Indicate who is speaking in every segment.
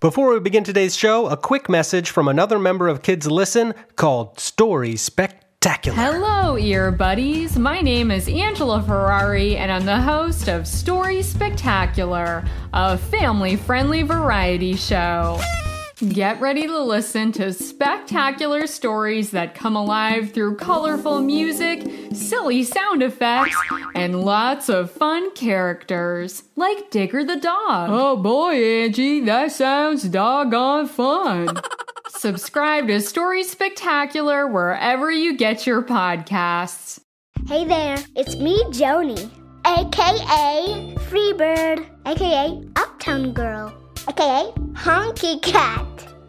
Speaker 1: Before we begin today's show, a quick message from another member of Kids Listen called Story Spectacular.
Speaker 2: Hello, ear buddies. My name is Angela Ferrari, and I'm the host of Story Spectacular, a family friendly variety show. Get ready to listen to spectacular stories that come alive through colorful music, silly sound effects, and lots of fun characters, like Digger the dog. Oh boy, Angie, that sounds doggone fun. Subscribe to Story Spectacular wherever you get your podcasts.
Speaker 3: Hey there, it's me, Joni, aka Freebird, aka Uptown Girl, aka Honky Cat.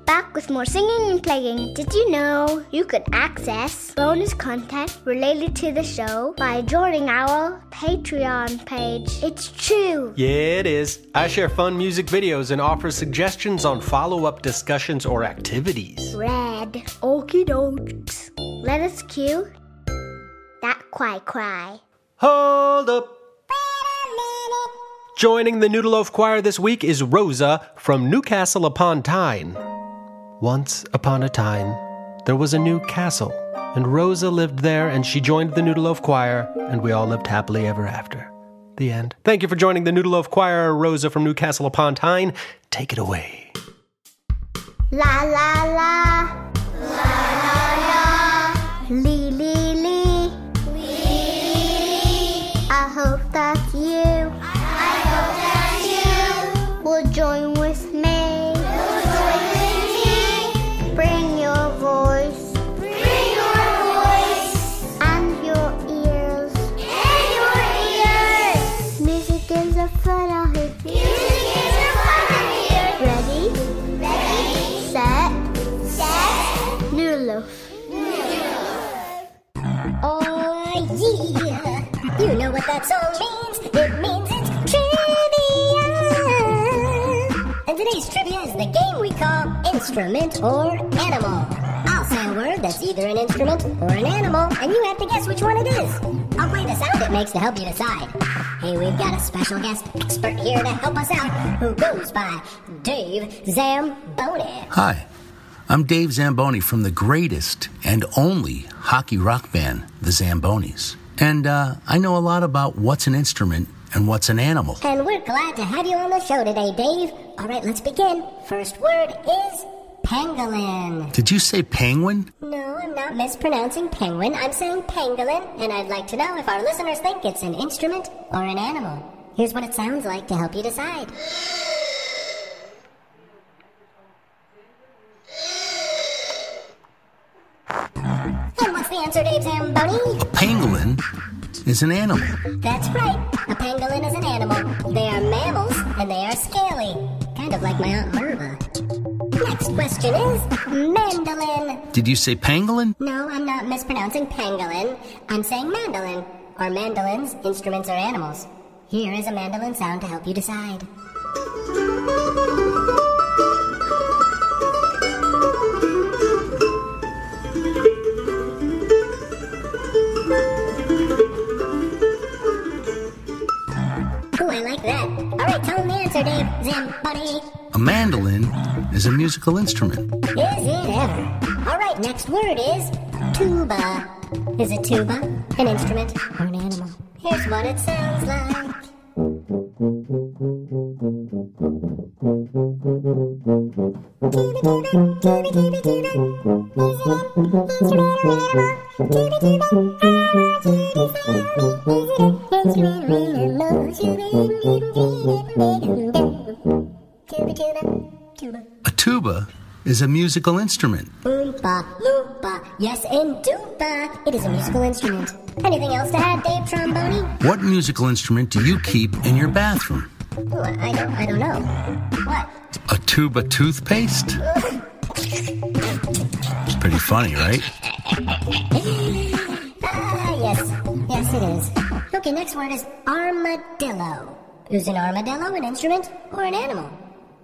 Speaker 3: Back with more singing and playing. Did you know you could access bonus content related to the show by joining our Patreon page? It's true.
Speaker 1: Yeah, it is. I share fun music videos and offer suggestions on follow up discussions or activities.
Speaker 3: Red. Okie dokes. Let us cue that cry cry.
Speaker 1: Hold up. Joining the Noodleloaf Choir this week is Rosa from Newcastle upon Tyne. Once upon a time, there was a new castle, and Rosa lived there, and she joined the Noodleloaf Choir, and we all lived happily ever after. The end. Thank you for joining the Noodleloaf Choir, Rosa from Newcastle upon Tyne. Take it away.
Speaker 3: La la la. La
Speaker 4: today's trivia is the game we call Instrument or Animal. I'll say a word that's either an instrument or an animal, and you have to guess which one it is. I'll play the sound it makes to help you decide. Hey, we've got a special guest expert here to help us out who goes by Dave Zamboni.
Speaker 5: Hi, I'm Dave Zamboni from the greatest and only hockey rock band, the Zambonis. And uh, I know a lot about what's an instrument and what's an animal.
Speaker 4: And we're glad to have you on the show today, Dave. All right, let's begin. First word is pangolin.
Speaker 5: Did you say penguin?
Speaker 4: No, I'm not mispronouncing penguin. I'm saying pangolin, and I'd like to know if our listeners think it's an instrument or an animal. Here's what it sounds like to help you decide. And what's the answer, Dave Zamboni?
Speaker 5: A pangolin is an animal.
Speaker 4: That's right. A pangolin is an animal. They are mammals and they are scaly. Kind of like my Aunt Merva. Next question is mandolin.
Speaker 5: Did you say pangolin?
Speaker 4: No, I'm not mispronouncing pangolin. I'm saying mandolin. Are mandolins instruments or animals? Here is a mandolin sound to help you decide.
Speaker 5: A mandolin is a musical instrument.
Speaker 4: Is it ever? All right, next word is tuba. Is a tuba an instrument or an animal? Here's what it sounds like.
Speaker 5: A tuba is a musical instrument.
Speaker 4: Oompa, loompa, yes, and doompa. It is a musical instrument. Anything else to add, Dave Tromboni?
Speaker 5: What musical instrument do you keep in your bathroom?
Speaker 4: Ooh, I don't, I don't know. What?
Speaker 5: A tuba toothpaste? It's pretty funny, right?
Speaker 4: Ah, yes. Yes, it is. Okay, next word is armadillo. Is an armadillo an instrument or an animal?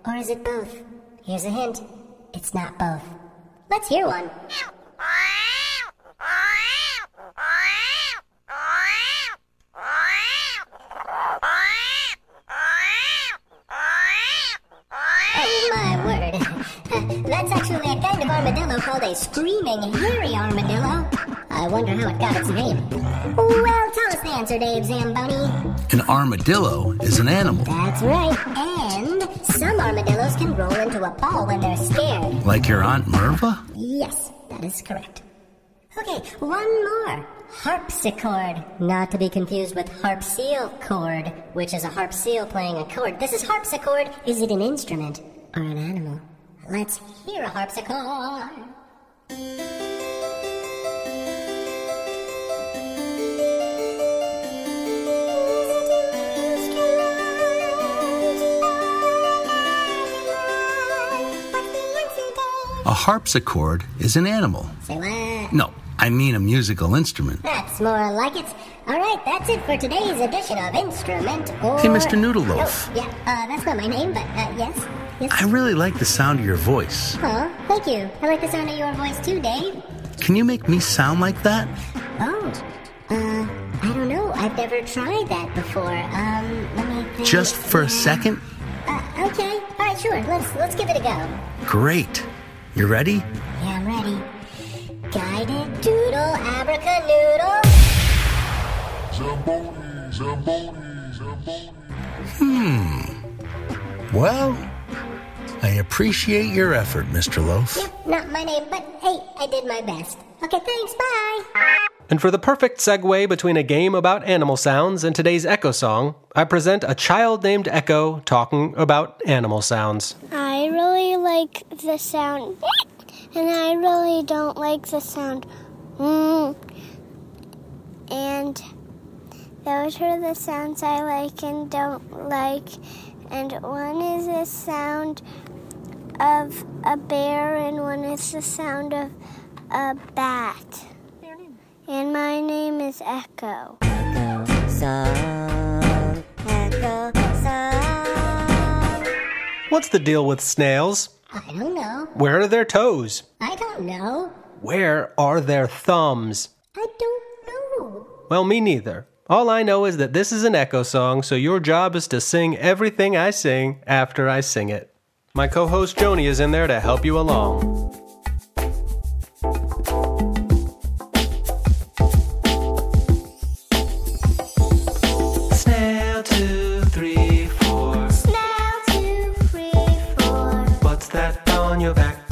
Speaker 4: Or is it both? Here's a hint. It's not both. Let's hear one. Oh my word. That's actually a kind of armadillo called a screaming hairy armadillo. I wonder how it got its name. Well, tell us the answer, Dave Zamboni.
Speaker 5: An armadillo is an animal,
Speaker 4: That's right. And some armadillos can roll into a ball when they're scared.
Speaker 5: like your Aunt Merva?
Speaker 4: Yes, that is correct. Okay, one more. Harpsichord. Not to be confused with harpsichord, chord, which is a harp seal playing a chord. This is harpsichord. Is it an instrument or an animal? Let's hear a harpsichord.
Speaker 5: A harpsichord is an animal.
Speaker 4: Say what?
Speaker 5: No, I mean a musical instrument.
Speaker 4: That's more like it. All right, that's it for today's edition of Instrument or...
Speaker 5: Hey, Mr. Noodleloaf.
Speaker 4: Oh, yeah, uh, that's not my name, but uh, yes. Yes.
Speaker 5: I really like the sound of your voice.
Speaker 4: Oh, thank you. I like the sound of your voice too, Dave.
Speaker 5: Can you make me sound like that?
Speaker 4: Oh, uh, I don't know. I've never tried that before. Um, let me think.
Speaker 5: Just for a second?
Speaker 4: Uh, okay. All right, sure. Let's let's give it a go.
Speaker 5: Great. You ready?
Speaker 4: Yeah, I'm ready. Guided doodle abracanoodle.
Speaker 6: Zamboni, Zamboni, Zamboni. Hmm.
Speaker 5: Well, I appreciate your effort, Mr. Loaf.
Speaker 4: Yep, not my name, but hey, I did my best. Okay, thanks. Bye.
Speaker 1: And for the perfect segue between a game about animal sounds and today's Echo song, I present a child named Echo talking about animal sounds.
Speaker 3: I really like the sound, and I really don't like the sound. Mm. And those are the sounds I like and don't like. And one is the sound of a bear, and one is the sound of a bat. And my name is Echo.
Speaker 4: Song, echo song.
Speaker 1: What's the deal with snails?
Speaker 4: I don't know.
Speaker 1: Where are their toes?
Speaker 4: I don't know.
Speaker 1: Where are their thumbs?
Speaker 4: I don't know.
Speaker 1: Well, me neither. All I know is that this is an echo song, so your job is to sing everything I sing after I sing it. My co host Joni is in there to help you along. On your back?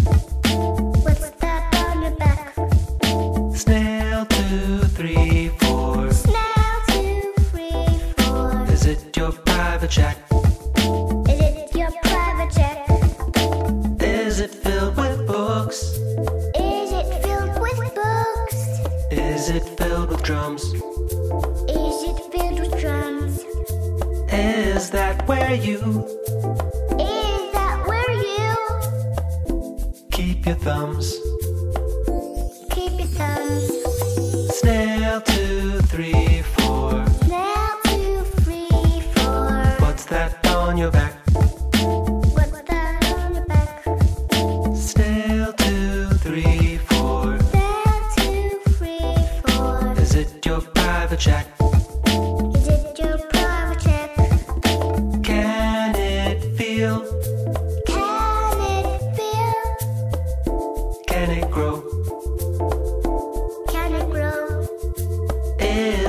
Speaker 1: Keep your thumbs?
Speaker 3: keep your thumbs?
Speaker 1: Snail two, three, four.
Speaker 3: Snail two, three, four.
Speaker 1: What's that on your back?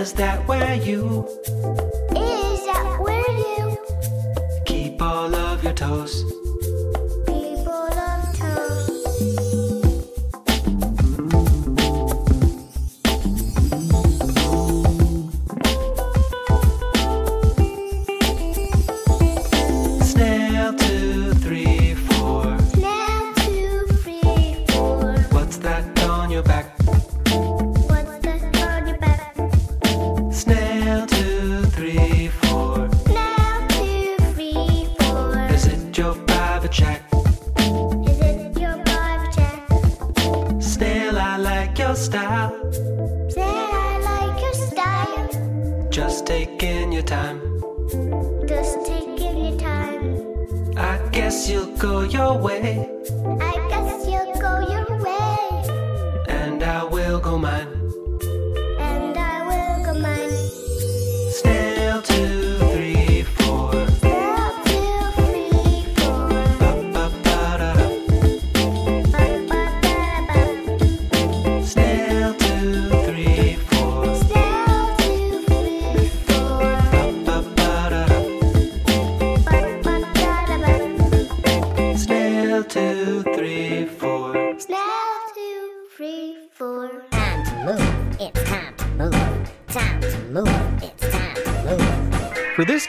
Speaker 1: Is that where you
Speaker 3: Is that where you
Speaker 1: keep all of your toes?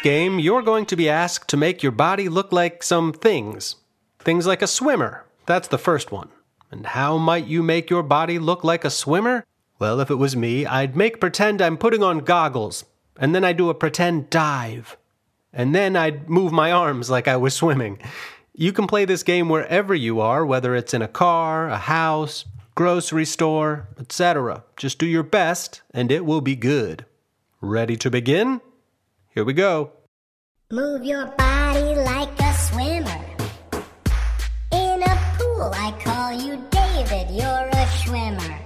Speaker 1: Game, you're going to be asked to make your body look like some things. Things like a swimmer. That's the first one. And how might you make your body look like a swimmer? Well, if it was me, I'd make pretend I'm putting on goggles, and then I'd do a pretend dive. And then I'd move my arms like I was swimming. You can play this game wherever you are, whether it's in a car, a house, grocery store, etc. Just do your best, and it will be good. Ready to begin? Here we go.
Speaker 4: Move your body like a swimmer. In a pool, I call you David, you're a swimmer.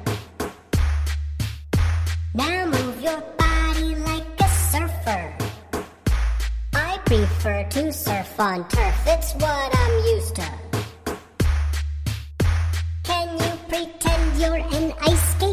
Speaker 4: Now move your body like a surfer. I prefer to surf on turf, it's what I'm used to. Can you pretend you're an ice skater?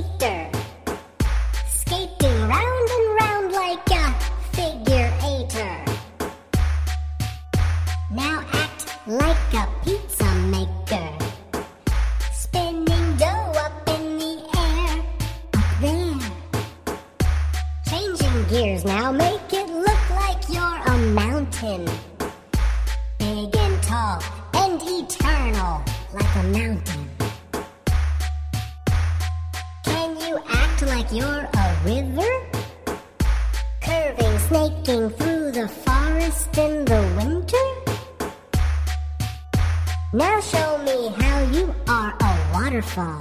Speaker 4: Now, make it look like you're a mountain. Big and tall and eternal, like a mountain. Can you act like you're a river? Curving, snaking through the forest in the winter? Now show me how you are a waterfall.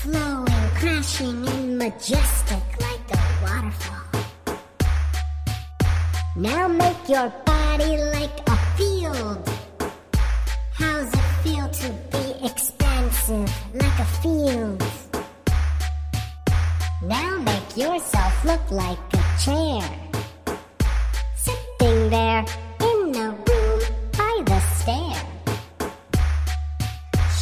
Speaker 4: Flowing, crashing, and majestic like a waterfall. Now make your body like a field. How's it feel to be expansive like a field? Now make yourself look like a chair. Sitting there in a room by the stair.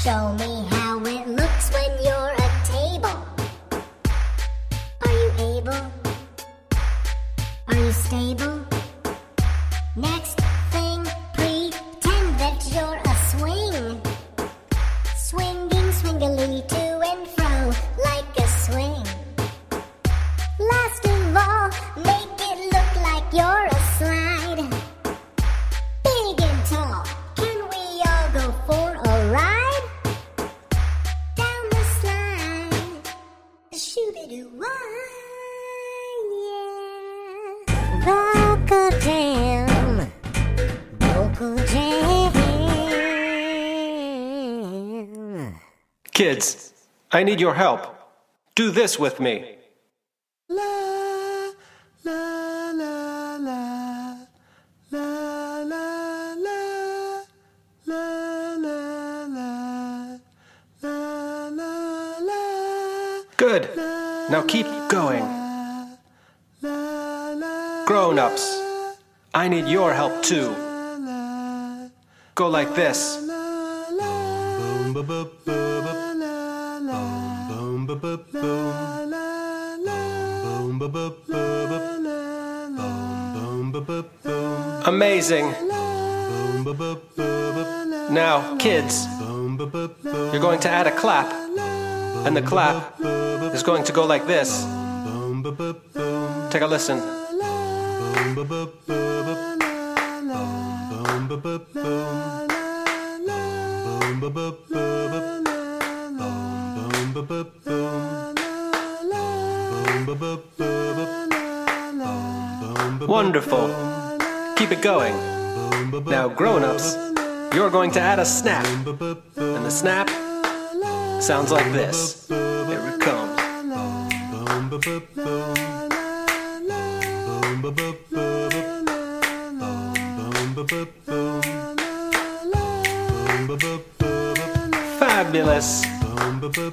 Speaker 4: Show me how it looks when you're a table. Are you able? Are you stable? Next
Speaker 1: Kids, I need your help. Do this with me. Good. Now keep going. Grown ups, I need your help too. Go like this. Amazing. Now, kids, you're going to add a clap, and the clap is going to go like this. Take a listen. Wonderful. Keep it going. Now, grown ups, you're going to add a snap. And the snap sounds like this. Here it comes. Fabulous.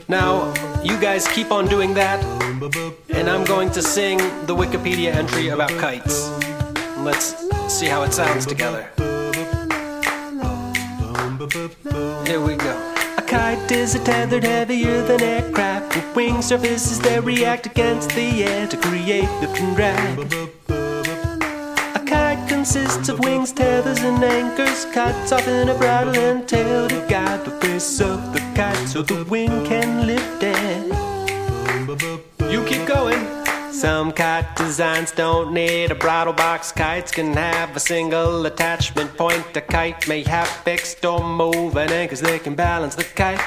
Speaker 1: Now, you guys keep on doing that, and I'm going to sing the Wikipedia entry about kites. Let's see how it sounds together. Here we go. A kite is a tethered heavier than aircraft with wing surfaces that react against the air to create lift and drag. A kite consists of wings, tethers, and anchors. Kites often a bridle and tail to guide the face of the kite so the wind can lift it. You keep going. Some kite designs don't need a bridle box. Kites can have a single attachment point. A kite may have fixed or moving anchors. They can balance the kite.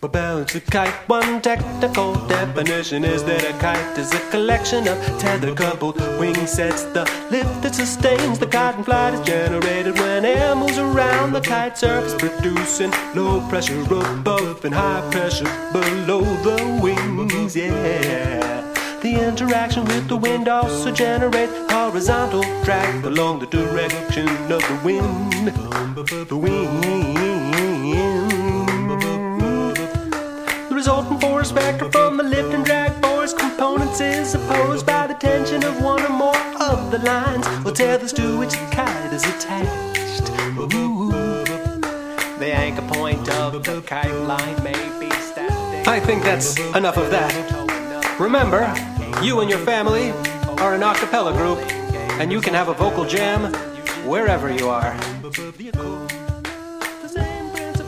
Speaker 1: But balance the kite. One technical definition is that a kite is a collection of tethered coupled wing sets. The lift that sustains the in flight is generated when air moves around the kite surface, producing low pressure above and high pressure below the wings. Yeah. The interaction with the wind also generates horizontal drag along the direction of the wind. The wind. The resultant force vector from the lift and drag force components is opposed by the tension of one or more of the lines or tethers to which the kite is attached. Ooh. The anchor point of the kite line may be static. I think that's enough of that. Remember, you and your family are an a cappella group, and you can have a vocal jam wherever you are.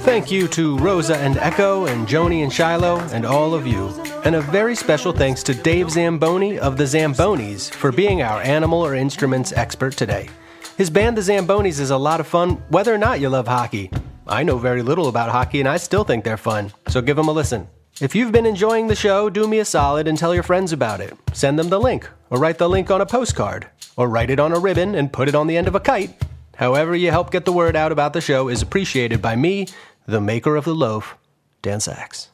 Speaker 1: Thank you to Rosa and Echo and Joni and Shiloh and all of you. And a very special thanks to Dave Zamboni of the Zambonis for being our animal or instruments expert today. His band, the Zambonis, is a lot of fun, whether or not you love hockey. I know very little about hockey, and I still think they're fun, so give them a listen. If you've been enjoying the show, do me a solid and tell your friends about it. Send them the link, or write the link on a postcard, or write it on a ribbon and put it on the end of a kite. However, you help get the word out about the show is appreciated by me, the maker of the loaf, Dan Saks.